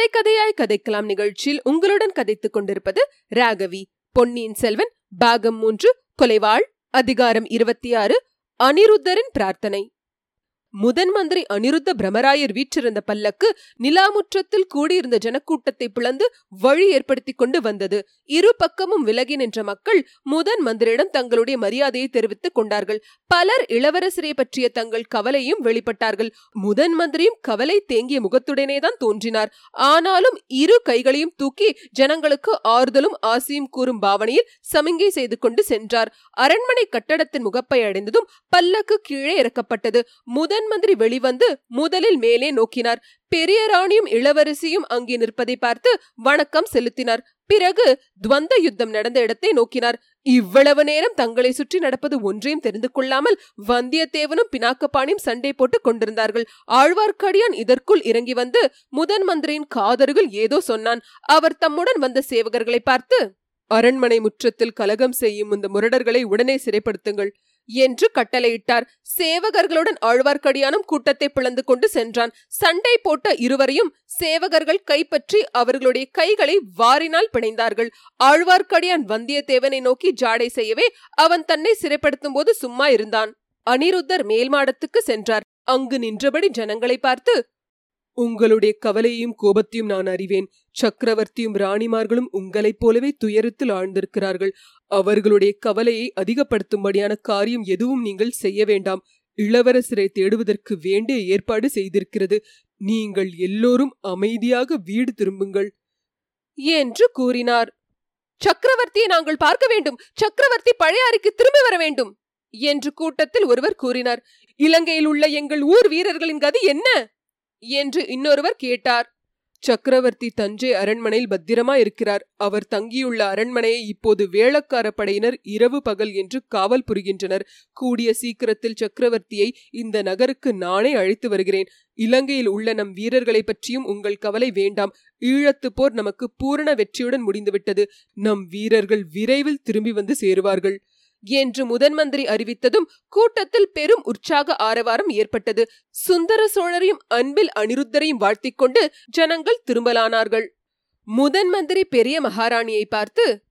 கதை கதையாய் கதைக்கலாம் நிகழ்ச்சியில் உங்களுடன் கதைத்துக் கொண்டிருப்பது ராகவி. பொன்னியின் செல்வன் பாகம் மூன்று கொலைவாள் அதிகாரம் இருபத்தி ஆறு அனிருத்தரின் பிரார்த்தனை. முதன் மந்திரி அனிருத்த பிரமராயர் வீற்றிருந்த பல்லக்கு நிலாமுற்றத்தில் கூடியிருந்த ஜனக்கூட்டத்தை பிளந்து வழி ஏற்படுத்தி கொண்டு வந்தது. இரு பக்கமும் விலகி நின்ற மக்கள் முதன் மந்திரியிடம் தங்களுடைய மரியாதையை தெரிவித்துக் கொண்டார்கள். பலர் இளவரசரை பற்றிய தங்கள் கவலையும் வெளிப்பட்டார்கள். முதன் மந்திரியும் கவலை தேங்கிய முகத்துடனே தான் தோன்றினார். ஆனாலும் இரு கைகளையும் தூக்கி ஜனங்களுக்கு ஆறுதலும் ஆசையும் கூறும் பாவனையில் சமிங்கை செய்து கொண்டு சென்றார். அரண்மனை கட்டடத்தின் முகப்பை அடைந்ததும் பல்லக்கு கீழே இறக்கப்பட்டது. முதன் மந்திரி வெளிவந்து முதலில் மேலே நோக்கினார். பெரிய ராணியும் இளவரசியும் அங்கே நிற்பதை பார்த்து வணக்கம் செலுத்தினார். பிறகு துவந்த யுத்தம் நடந்த இடத்தை நோக்கினார். இவ்வளவு நேரம் தங்களை சுற்றி நடப்பது ஒன்றையும் தெரிந்து கொள்ளாமல் வந்தியத்தேவனும் பினாக்கப்பாணியும் சண்டை போட்டு கொண்டிருந்தார்கள். ஆழ்வார்க்கடியான் இதற்குள் இறங்கி வந்து முதன் மந்திரியின் காதருகில் ஏதோ சொன்னான். அவர் தம்முடன் வந்த சேவகர்களை பார்த்து அரண்மனை முற்றத்தில் கலகம் செய்யும் இந்த முரடர்களை உடனே சிறைப்படுத்துங்கள். என்று கட்டளையிட்டார். சேவகர்களுடன் ஆழ்வார்க்கடியானும் கூட்டத்தை பிளந்து கொண்டு சென்றான். சண்டை போட்ட இருவரையும் சேவகர்கள் கைப்பற்றி அவர்களுடைய கைகளை வாரினால் பிணைந்தார்கள். ஆழ்வார்க்கடியான் வந்தியத்தேவனை நோக்கி ஜாடை செய்யவே அவன் தன்னை சிறைப்படுத்தும் போது சும்மா இருந்தான். அனிருத்தர் மேல்மாடத்துக்கு சென்றார். அங்கு நின்றபடி ஜனங்களை பார்த்து உங்களுடைய கவலையையும் கோபத்தையும் நான் அறிவேன். சக்கரவர்த்தியும் ராணிமார்களும் உங்களைப் போலவே துயரத்தில் ஆழ்ந்திருக்கிறார்கள். அவர்களுடைய கவலையை அதிகப்படுத்தும்படியான காரியம் எதுவும் நீங்கள் செய்ய வேண்டாம். இளவரசரை தேடுவதற்கு வேண்டிய ஏற்பாடு செய்திருக்கிறது. நீங்கள் எல்லோரும் அமைதியாக வீடு திரும்புங்கள். என்று கூறினார். சக்கரவர்த்தியை நாங்கள் பார்க்க வேண்டும். சக்கரவர்த்தி பழையாறைக்கு திரும்பி வர வேண்டும். என்று கூட்டத்தில் ஒருவர் கூறினார். இலங்கையில் உள்ள எங்கள் ஊர் வீரர்களின் கதி என்ன? என்று இன்னொருவர் கேட்டார். சக்கரவர்த்தி தஞ்சை அரண்மனையில் பத்திரமா இருக்கிறார் அவர் தங்கியுள்ள அரண்மனையை இப்போது வேளக்கார படையினர் இரவு பகல் என்று காவல் புரிகின்றனர். கூடிய சீக்கிரத்தில் சக்கரவர்த்தியை இந்த நகருக்கு நானே அழைத்து வருகிறேன். இலங்கையில் உள்ள நம் வீரர்களை பற்றியும் உங்கள் கவலை வேண்டாம். ஈழத்து போர் நமக்கு பூரண வெற்றியுடன் முடிந்துவிட்டது. நம் வீரர்கள் விரைவில் திரும்பி வந்து சேருவார்கள். என்று முதன்மந்திரி அறிவித்ததும் கூட்டத்தில் பெரும் உற்சாக ஆரவாரம் ஏற்பட்டது. சுந்தர சோழரையும் அன்பில் அனிருத்தரையும் வாழ்த்திக் கொண்டு ஜனங்கள் திரும்பலானார்கள். முதன் மந்திரி பெரிய மகாராணியை பார்த்து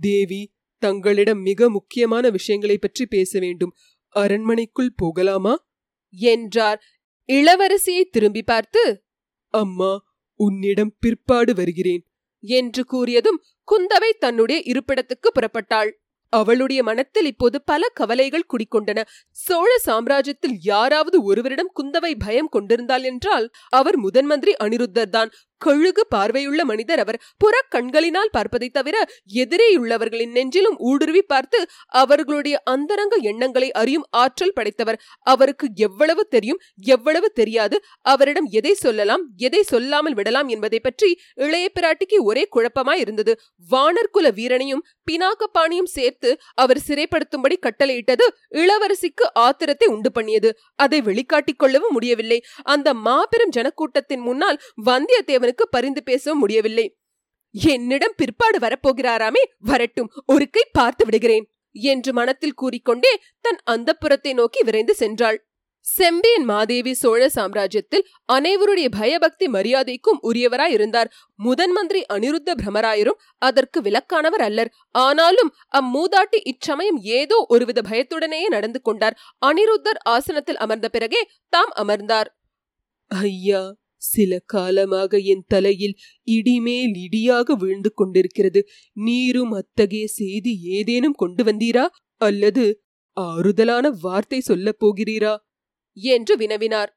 தேவி தங்களிடம் மிக முக்கியமான விஷயங்களை பற்றி பேச வேண்டும். அரண்மனைக்குள் போகலாமா? என்றார். இளவரசியை திரும்பி பார்த்து அம்மா உன்னிடம் பிற்பாடு வருகிறேன் என்று கூறியதும் குந்தவை தன்னுடைய இருப்பிடத்துக்கு புறப்பட்டாள். அவளுடைய மனத்தில் இப்போது பல கவலைகள் குடிக்கொண்டன. சோழ சாம்ராஜ்யத்தில் யாராவது ஒருவரிடம் குந்தவை பயம் கொண்டிருந்தாள் என்றால் அவர் முதன் மந்திரி அனிருத்தர் தான் கழுகு பார்வையுள்ள மனிதர் அவர் புற கண்களினால் பார்ப்பதை தவிர எதிரேயுள்ளவர்களின் நெஞ்சிலும் ஊடுருவி பார்த்து அவர்களுடைய அந்தரங்க எண்ணங்களை அறியும் ஆற்றல் படைத்தவர். அவருக்கு எவ்வளவு தெரியும் எவ்வளவு தெரியாது அவரிடம் எதை சொல்லலாம் எதை சொல்லாமல் விடலாம் என்பதை பற்றி இளைய பிராட்டிக்கு ஒரே குழப்பமாய் இருந்தது. வானர்குல வீரனையும் பினாக்கப்பாணியும் சேர்த்து அவர் சிறைப்படுத்தும்படி கட்டளையிட்டது இளவரசிக்கு ஆத்திரத்தை உண்டு பண்ணியது. அதை வெளிக்காட்டிக் கொள்ளவும் முடியவில்லை. அந்த மாபெரும் ஜனக்கூட்டத்தின் முன்னால் வந்தியத்தேவன் அவனுக்கு பரிந்து பேசவும் முடியவில்லை. என்னிடம் பிற்பாடு வரப்போகிறாராமே வரட்டும் ஒரு கை பார்த்து விடுகிறேன் என்று மனத்தில் கூறிக்கொண்டே தன் அந்த புறத்தை நோக்கி விரைந்து சென்றாள். செம்பியன் மாதேவி சோழ சாம்ராஜ்யத்தில் அனைவருடைய பயபக்தி மரியாதைக்கும் உரியவராய் இருந்தார். முதன் மந்திரி அனிருத்த பிரமராயரும் அதற்கு விலக்கானவர் அல்லர். ஆனாலும் அம்மூதாட்டி இச்சமயம் ஏதோ ஒருவித பயத்துடனேயே நடந்து கொண்டார். அனிருத்தர் ஆசனத்தில் அமர்ந்த பிறகே தாம் அமர்ந்தார். ஐயா சில காலமாக என் தலையில் இடிமேல் இடியாக விழுந்து கொண்டிருக்கிறது. நீரும் அத்தகைய செய்தி ஏதேனும் கொண்டு வந்தீரா? அல்லது ஆறுதலான வார்த்தை சொல்லப் போகிறீரா? என்று வினவினார்.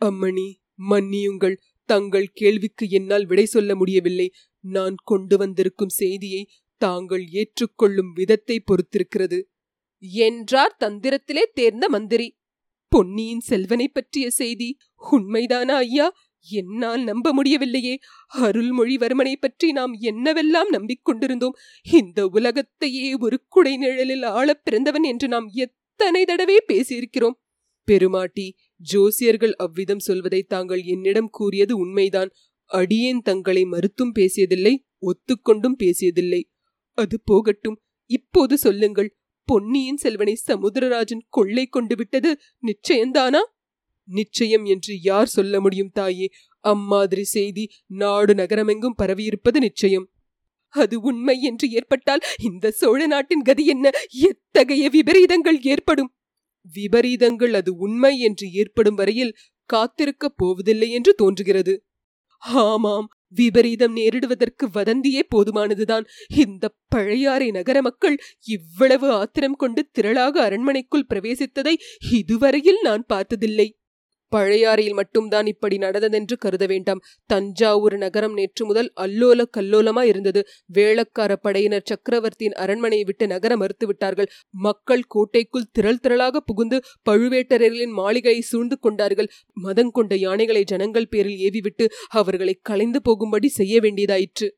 அம்மணி மன்னியுங்கள். தங்கள் கேள்விக்கு என்னால் விடை சொல்ல முடியவில்லை. நான் கொண்டு வந்திருக்கும் செய்தியை தாங்கள் ஏற்றுக்கொள்ளும் விதத்தை பொறுத்திருக்கிறது. என்றார் தந்திரத்திலே தேர்ந்த மந்திரி. பொன்னியின் செல்வனை பற்றிய செய்தி உண்மைதானா ஐயா? என்னால் நம்ப முடியவில்லையே. அருள்மொழிவர்மனை பற்றி நாம் என்னவெல்லாம் நம்பிக்கொண்டிருந்தோம் இந்த உலகத்தையே ஒரு குடை நிழலில் ஆளப் பிறந்தவன் என்று நாம் எத்தனை தடவை பேசியிருக்கிறோம்? பெருமாட்டி ஜோசியர்கள் அவ்விதம் சொல்வதை தாங்கள் என்னிடம் கூறியது உண்மைதான். அடியேன் தங்களை மறுத்தும் பேசியதில்லை ஒத்துக்கொண்டும் பேசியதில்லை. அது போகட்டும். இப்போது சொல்லுங்கள். பொன்னியின் செல்வனை சமுத்திரராஜன் கொள்ளை கொண்டு விட்டது நிச்சயம்தானா? நிச்சயம் என்று யார் சொல்ல முடியும் தாயே? அம்மாதிரி செய்தி நாடு நகரமெங்கும் பரவியிருப்பது நிச்சயம். அது உண்மை என்று ஏற்பட்டால் இந்த சோழ நாட்டின் கதி என்ன? எத்தகைய விபரீதங்கள் ஏற்படும்? விபரீதங்கள் அது உண்மை என்று ஏற்படும் வரையில் காத்திருக்கப் போவதில்லை என்று தோன்றுகிறது. ஆமாம் விபரீதம் நேரிடுவதற்கு வதந்தியே போதுமானதுதான். இந்த பழையாறை நகர மக்கள் இவ்வளவு ஆத்திரம் கொண்டு திரளாக அரண்மனைக்குள் பிரவேசித்ததை இதுவரையில் நான் பார்த்ததில்லை. பழையாறையில் மட்டும்தான் இப்படி நடந்ததென்று கருத வேண்டாம். தஞ்சாவூர் நகரம் நேற்று முதல் அல்லோல கல்லோலமா இருந்தது. வேளக்கார படையினர் சக்கரவர்த்தியின் அரண்மனையை விட்டு நகர மறுத்துவிட்டார்கள் மக்கள் கோட்டைக்குள் திரள் திரளாக புகுந்து பழுவேட்டரர்களின் மாளிகையை சூழ்ந்து கொண்டார்கள். மதங்கொண்ட யானைகளை ஜனங்கள் பேரில் ஏவிவிட்டு அவர்களை கலைந்து போகும்படி செய்ய வேண்டியதாயிற்று.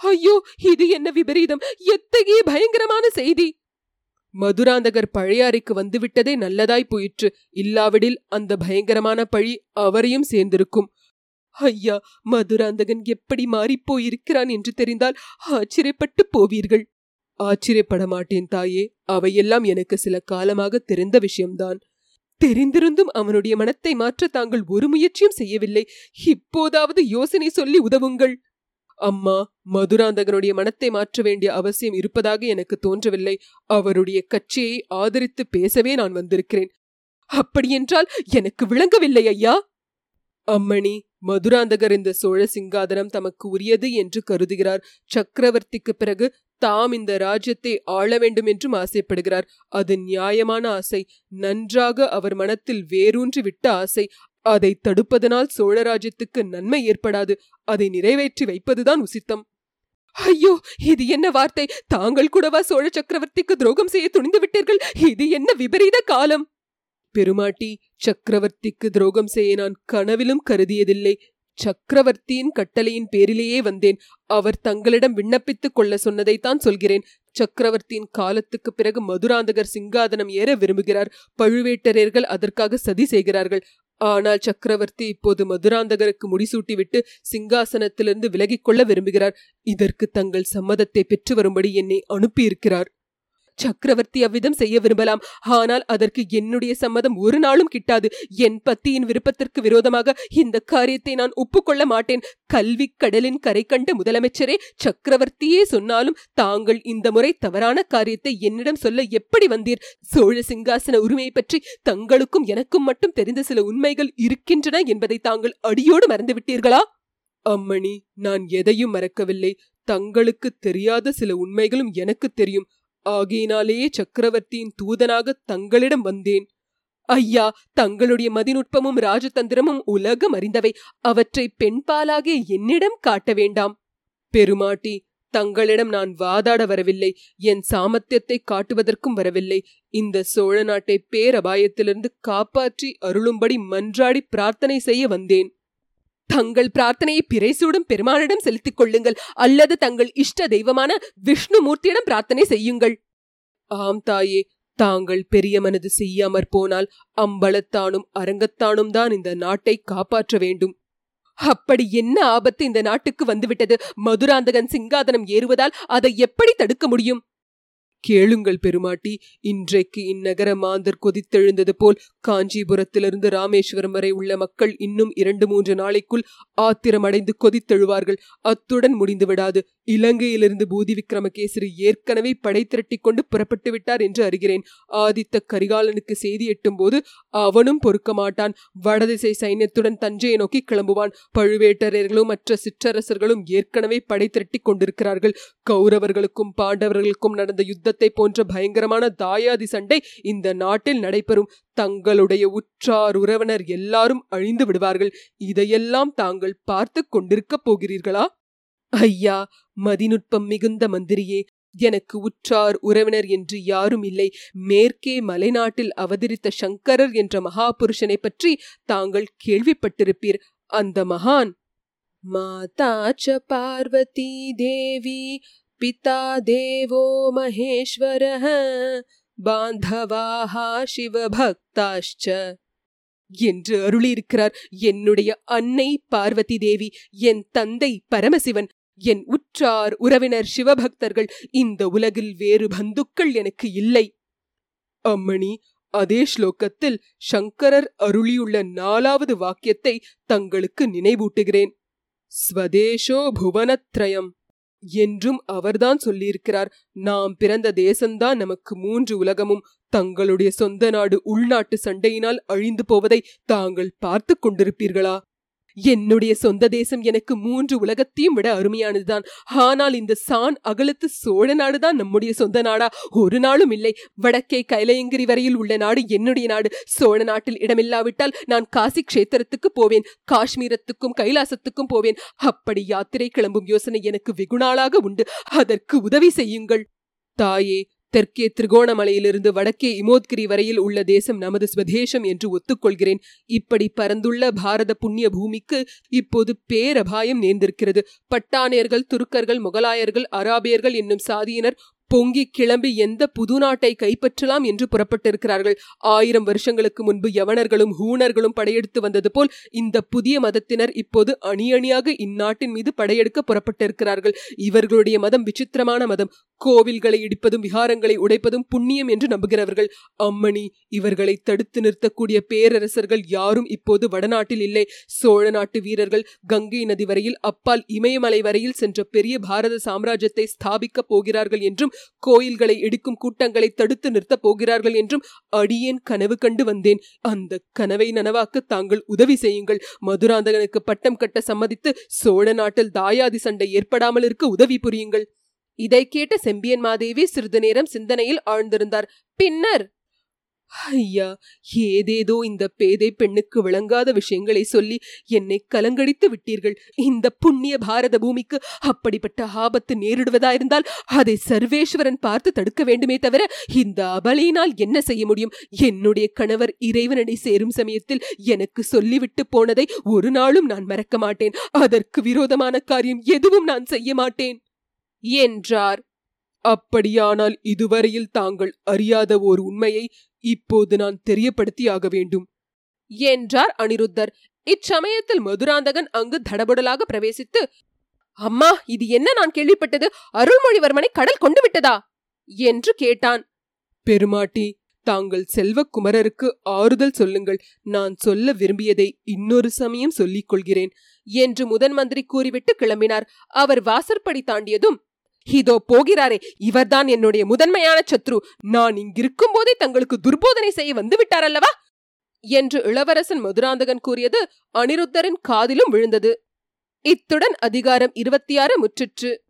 ஐயோ இது என்ன விபரீதம்! எத்தகைய பயங்கரமான செய்தி! மதுராந்தகர் பழையாறைக்கு வந்துவிட்டதே நல்லதாய் போயிற்று. இல்லாவிடில் அந்த பயங்கரமான பழி அவரையும் சேர்ந்திருக்கும். ஐயா மதுராந்தகன் எப்படி மாறிப்போயிருக்கிறான் என்று தெரிந்தால் ஆச்சரியப்பட்டு போவீர்கள். ஆச்சரியப்பட மாட்டேன் தாயே. அவையெல்லாம் எனக்கு சில காலமாக தெரிந்த விஷயம்தான். தெரிந்திருந்தும் அவனுடைய மனத்தை மாற்ற தாங்கள் ஒரு முயற்சியும் செய்யவில்லை. இப்போதாவது யோசனை சொல்லி உதவுங்கள். அம்மா மதுராந்தகனுடைய மனத்தை மாற்ற வேண்டிய அவசியம் இருப்பதாக எனக்கு தோன்றவில்லை. அவருடைய கட்சியை ஆதரித்து பேசவே நான் வந்திருக்கிறேன். அப்படியென்றால் எனக்கு விளங்கவில்லை ஐயா. அம்மணி மதுராந்தகர் இந்த சோழ சிங்காதனம் தமக்கு உரியது என்று கருதுகிறார். சக்கரவர்த்திக்கு பிறகு தாம் இந்த ராஜ்யத்தை ஆள வேண்டும் என்றும் ஆசைப்படுகிறார். அது நியாயமான ஆசை. நன்றாக அவர் மனத்தில் வேரூன்றி விட்ட ஆசை. அதை தடுப்பதனால் சோழராஜ்யத்துக்கு நன்மை ஏற்படாது. அதை நிறைவேற்றி வைப்பதுதான் உசித்தம். ஐயோ இது என்ன வார்த்தை? தாங்கள் கூடவா சோழ சக்கரவர்த்திக்கு துரோகம் செய்ய துணிந்து விட்டீர்கள்? இது என்ன விபரீத காலம்? பெருமாட்டி சக்கரவர்த்திக்கு துரோகம் செய்ய நான் கனவிலும் கருதியதில்லை. சக்கரவர்த்தியின் கட்டளையின் பேரிலேயே வந்தேன். அவர் தங்களிடம் விண்ணப்பித்துக் கொள்ள சொன்னதைத்தான் சொல்கிறேன். சக்கரவர்த்தியின் காலத்துக்கு பிறகு மதுராந்தகர் சிங்காதனம் ஏற விரும்புகிறார். பழுவேட்டரையர்கள் அதற்காக சதி செய்கிறார்கள். ஆனால் சக்கரவர்த்தி இப்போது மதுராந்தகருக்கு முடிசூட்டிவிட்டு சிங்காசனத்திலிருந்து விலகிக் கொள்ள விரும்புகிறார். இதற்கு தங்கள் சம்மதத்தை பெற்று வரும்படி என்னை அனுப்பியிருக்கிறார். சக்கரவர்த்தி அவ்விதம் செய்ய விரும்பலாம். ஆனால் அதற்கு என்னுடைய சம்மதம் ஒரு நாளும் கிட்டாது. என் பத்தியின் விருப்பத்திற்கு விரோதமாக இந்த காரியத்தை நான் ஒப்புக்கொள்ள மாட்டேன். கல்வி கடலின் கரை கண்ட முதலமைச்சரே சக்கரவர்த்தியே சொன்னாலும் தாங்கள் இந்த முறை தவறான காரியத்தை என்னிடம் சொல்ல எப்படி வந்தீர்? சோழ சிங்காசன உரிமையை பற்றி தங்களுக்கும் எனக்கும் மட்டும் தெரிந்த சில உண்மைகள் இருக்கின்றன என்பதை தாங்கள் அடியோடு மறந்துவிட்டீர்களா? அம்மணி நான் எதையும் மறக்கவில்லை. தங்களுக்கு தெரியாத சில உண்மைகளும் எனக்கு தெரியும். ஆகையினாலேயே சக்கரவர்த்தியின் தூதனாக தங்களிடம் வந்தேன். ஐயா தங்களுடைய மதிநுட்பமும் ராஜதந்திரமும் உலகம் அறிந்தவை அவற்றை பெண்பாலாகிய என்னிடம் காட்ட வேண்டாம். பெருமாட்டி தங்களிடம் நான் வாதாட வரவில்லை என் சாமர்த்தியத்தை காட்டுவதற்கும் வரவில்லை. இந்த சோழ நாட்டை பேரபாயத்திலிருந்து காப்பாற்றி அருளும்படி மன்றாடி பிரார்த்தனை செய்ய வந்தேன். தங்கள் பிரார்த்தனையை பிறைசூடும் பெருமானிடம் செலுத்திக் கொள்ளுங்கள். அல்லது தங்கள் இஷ்ட தெய்வமான விஷ்ணுமூர்த்தியிடம் பிரார்த்தனை செய்யுங்கள். ஆம் தாயே தாங்கள் பெரிய மனது செய்யாமற் போனால் அம்பலத்தானும் அரங்கத்தானும் தான் இந்த நாட்டை காப்பாற்ற வேண்டும். அப்படி என்ன ஆபத்து இந்த நாட்டுக்கு வந்துவிட்டது? மதுராந்தகன் சிங்காதனம் ஏறுவதால் அதை எப்படி தடுக்க முடியும்? கேளுங்கள் பெருமாட்டி. இன்றைக்கு இந்நகர மாந்தர் கொதித்தெழுந்தது போல் காஞ்சிபுரத்திலிருந்து ராமேஸ்வரம் வரை உள்ள மக்கள் இன்னும் இரண்டு மூன்று நாளைக்குள் ஆத்திரமடைந்து கொதித்தெழுவார்கள். அத்துடன் முடிந்து விடாது இலங்கையிலிருந்து பூதி விக்ரமகேசரி ஏற்கனவே படை திரட்டி கொண்டு புறப்பட்டு விட்டார் என்று அறிகிறேன். ஆதித்த கரிகாலனுக்கு செய்தி எட்டும் போது அவனும் பொறுக்க மாட்டான். வடதிசை சைன்யத்துடன் தஞ்சையை நோக்கி கிளம்புவான். பழுவேட்டரையர்களும் மற்ற சிற்றரசர்களும் ஏற்கனவே படை திரட்டிக் கொண்டிருக்கிறார்கள் கௌரவர்களுக்கும் பாண்டவர்களுக்கும் நடந்த யுத்த யுத்தத்தை போன்ற பயங்கரமான தாயாதி சண்டை இந்த நாட்டில் நடைபெறும். தங்களுடைய உற்றார் உறவினர் எல்லாரும் அழிந்து விடுவார்கள். இதையெல்லாம் தாங்கள் பார்த்து கொண்டிருக்கப் போகிறீர்களா? ஐயா மதிநுட்பம் மிகுந்த மந்திரியே எனக்கு உற்றார் உறவினர் என்று யாரும் இல்லை. மேற்கே மலைநாட்டில் அவதரித்த சங்கரர் என்ற மகாபுருஷனை பற்றி தாங்கள் கேள்விப்பட்டிருப்பீர். அந்த மகான் மாதா ச பார்வதி தேவி பிதா தேவோ महेश्वरः பாந்தவாஹா शिवभक्ताश्च। என்று அருளியிருக்கிறார் என்னுடைய அன்னை பார்வதி தேவி என் தந்தை பரமசிவன் என் உற்றார் உறவினர் சிவபக்தர்கள் இந்த உலகில் வேறு பந்துக்கள் எனக்கு இல்லை. அம்மணி அதே ஸ்லோகத்தில் சங்கரர் அருளியுள்ள நாலாவது வாக்கியத்தை தங்களுக்கு நினைவூட்டுகிறேன். ஸ்வதேஷோ புவனத்ரயம். என்றும் அவர்தான் சொல்லியிருக்கிறார். நாம் பிறந்த தேசம்தான் நமக்கு மூன்று உலகமும் தங்களுடைய சொந்த நாடு உள்நாட்டு சண்டையினால் அழிந்து போவதை தாங்கள் பார்த்து கொண்டிருப்பீர்களா? என்னுடைய சொந்த தேசம் எனக்கு மூன்று உலகத்தையும் விட அருமையானதுதான். ஆனால் இந்த சான் அகலத்து சோழ நாடுதான் நம்முடைய சொந்த நாடா? ஒரு நாளும் இல்லை. வடக்கே கைலயங்கிரி வரையில் உள்ள நாடு என்னுடைய நாடு. சோழ நாட்டில் இடமில்லாவிட்டால் நான் காசி கஷேத்திரத்துக்கு போவேன். காஷ்மீரத்துக்கும் கைலாசத்துக்கும் போவேன். அப்படி யாத்திரை கிளம்பும் யோசனை எனக்கு வெகுநாளாக உண்டு. அதற்கு உதவி செய்யுங்கள். தாயே தெற்கே திரிகோணமலையிலிருந்து வடக்கே இமோத்கிரி வரையில் உள்ள தேசம் நமது ஸ்வதேசம் என்று ஒத்துக்கொள்கிறேன். இப்படி பரந்துள்ள பாரத புண்ணிய பூமிக்கு இப்போது பேரபாயம் நேர்ந்திருக்கிறது. பட்டானியர்கள் துருக்கர்கள் முகலாயர்கள் அராபியர்கள் என்னும் சாதியினர் பொங்கி கிளம்பி எந்த புது நாட்டை கைப்பற்றலாம் என்று புறப்பட்டிருக்கிறார்கள். ஆயிரம் வருஷங்களுக்கு முன்பு யவனர்களும் ஹூணர்களும் படையெடுத்து வந்தது போல் இந்த புதிய மதத்தினர் இப்போது அணி அணியாக இந்நாட்டின் மீது படையெடுக்க புறப்பட்டிருக்கிறார்கள். இவர்களுடைய மதம் விசித்திரமான மதம். கோவில்களை இடிப்பதும் விகாரங்களை உடைப்பதும் புண்ணியம் என்று நம்புகிறவர்கள். அம்மணி இவர்களை தடுத்து நிறுத்தக்கூடிய பேரரசர்கள் யாரும் இப்போது வடநாட்டில் இல்லை. சோழ நாட்டு வீரர்கள் கங்கை நதி வரையில் அப்பால் இமயமலை வரையில் சென்ற பெரிய பாரத சாம்ராஜ்யத்தை ஸ்தாபிக்கப் போகிறார்கள் என்றும் கோயில்களை எடுக்கும் கூட்டங்களை தடுத்து நிறுத்தப் போகிறார்கள் என்றும் அடியேன் கனவு கண்டு வந்தேன். அந்த கனவை நனவாக்க தாங்கள் உதவி செய்யுங்கள். மதுராந்தகனுக்கு பட்டம் கட்ட சம்மதித்து சோழ நாட்டில் தாயாதி சண்டை ஏற்படாமல் இருக்க உதவி புரியுங்கள். இதை கேட்ட செம்பியன் மாதேவி சிறிது நேரம் சிந்தனையில் ஆழ்ந்திருந்தார். பின்னர் ஐயா ஏதேதோ இந்த பேதை பெண்ணுக்கு விளங்காத விஷயங்களை சொல்லி என்னை கலங்கடித்து விட்டீர்கள். இந்த புண்ணிய பாரத பூமிக்கு அப்படிப்பட்ட ஆபத்து நேரிடுவதாயிருந்தால் அதை சர்வேஸ்வரன் பார்த்து தடுக்க வேண்டுமே தவிர இந்த அபலையினால் என்ன செய்ய முடியும்? என்னுடைய கணவர் இறைவனடி சேரும் சமயத்தில் எனக்கு சொல்லிவிட்டு போனதை ஒரு நாளும் நான் மறக்க மாட்டேன். அதற்கு விரோதமான காரியம் எதுவும் நான் செய்ய மாட்டேன். என்றார். அப்படியானால் இதுவரையில் தாங்கள் அறியாத ஓர் உண்மையை இப்போது நான் தெரியப்படுத்தியாக வேண்டும். என்றார் அனிருத்தர். இச்சமயத்தில் மதுராந்தகன் அங்கு தடபுடலாக பிரவேசித்து அம்மா இது என்ன நான் கேள்விப்பட்டது? அருள்மொழிவர்மனை கடல் கொண்டு விட்டதா? என்று கேட்டான். பெருமாட்டி தாங்கள் செல்வக்குமரருக்கு ஆறுதல் சொல்லுங்கள். நான் சொல்ல விரும்பியதை இன்னொரு சமயம் சொல்லிக் கொள்கிறேன் என்று முதன் மந்திரி கூறிவிட்டு கிளம்பினார். அவர் வாசற்படி தாண்டியதும் இதோ போகிறாரே இவர்தான் என்னுடைய முதன்மையான சத்ரு. நான் இங்கிருக்கும் போதே தங்களுக்கு துர்போதனை செய்ய வந்து விட்டாரல்லவா? என்று இளவரசன் மதுராந்தகன் கூறியது அனிருத்தரின் காதிலும் விழுந்தது. இத்துடன் அதிகாரம் இருபத்தி ஆறு முற்றிற்று.